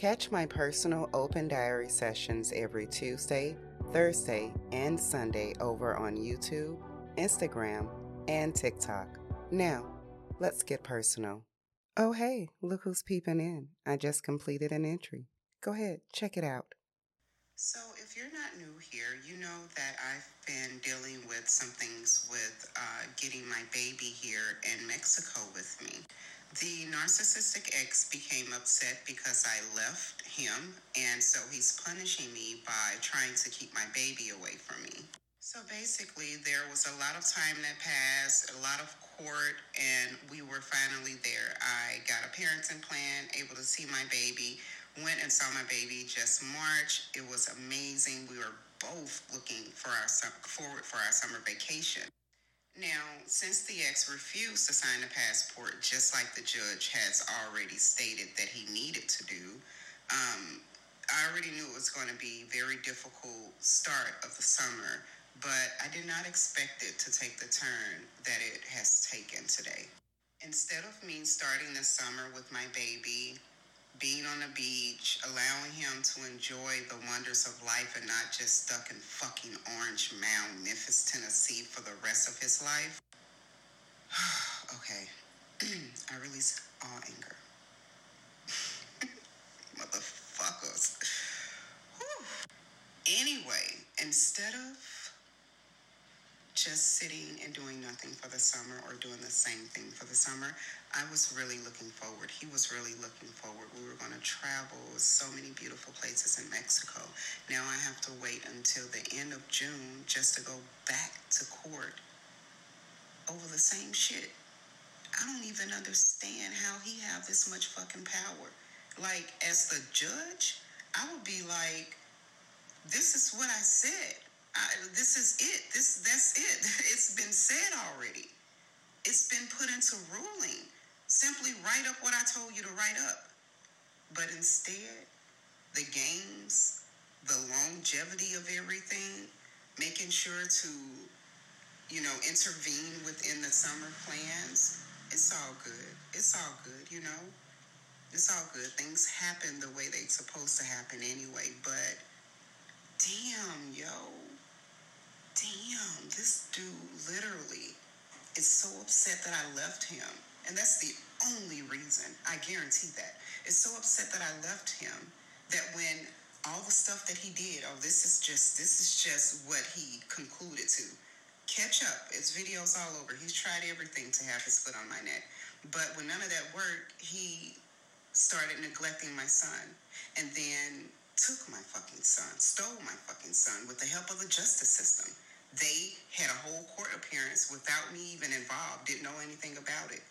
Catch my personal open diary sessions every Tuesday, Thursday, and Sunday over on YouTube, Instagram, and TikTok. Now, let's get personal. Oh, hey, look who's peeping in. I just completed an entry. Go ahead, check it out. So, if you're not new here, you know that I've been dealing with some things with uh, getting my baby here in Mexico with me. The narcissistic ex became upset because I left him, and so he's punishing me by trying to keep my baby away from me. So basically, there was a lot of time that passed, a lot of court, and we were finally there. I got a parenting plan, able to see my baby went and saw my baby just March. It was amazing. We were both looking for our forward for our summer vacation. Now, since the ex refused to sign the passport, just like the judge has already stated that he needed to do, um, I already knew it was going to be very difficult start of the summer, but I did not expect it to take the turn that it has taken today. Instead of me starting the summer with my baby, being on the beach, allowing him to enjoy the wonders of life and not just stuck in fucking Orange Mound, Memphis, Tennessee for the rest of his life. okay. I release all anger. Motherfuckers. Whew. Anyway, instead of just sitting and doing nothing for the summer or doing the same thing for the summer. I was really looking forward. He was really looking forward. We were going to travel so many beautiful places in Mexico. Now I have to wait until the end of June just to go back to court over the same shit. I don't even understand how he have this much fucking power. Like as the judge, I would be like, this is what I said. I, this is it. This that's it. It's been said already. It's been put into ruling. Simply write up what I told you to write up. But instead, the games, the longevity of everything, making sure to, you know, intervene within the summer plans, it's all good. It's all good, you know. It's all good. Things happen the way they're supposed to happen anyway, but is so upset that I left him. And that's the only reason, I guarantee that. Is so upset that I left him that when all the stuff that he did, oh, this is just this is just what he concluded to. Catch up. It's videos all over. He's tried everything to have his foot on my neck. But when none of that worked, he started neglecting my son. And then took my fucking son, stole my fucking son with the help of the justice system. They had a whole court appearance without me even involved, didn't know anything about it.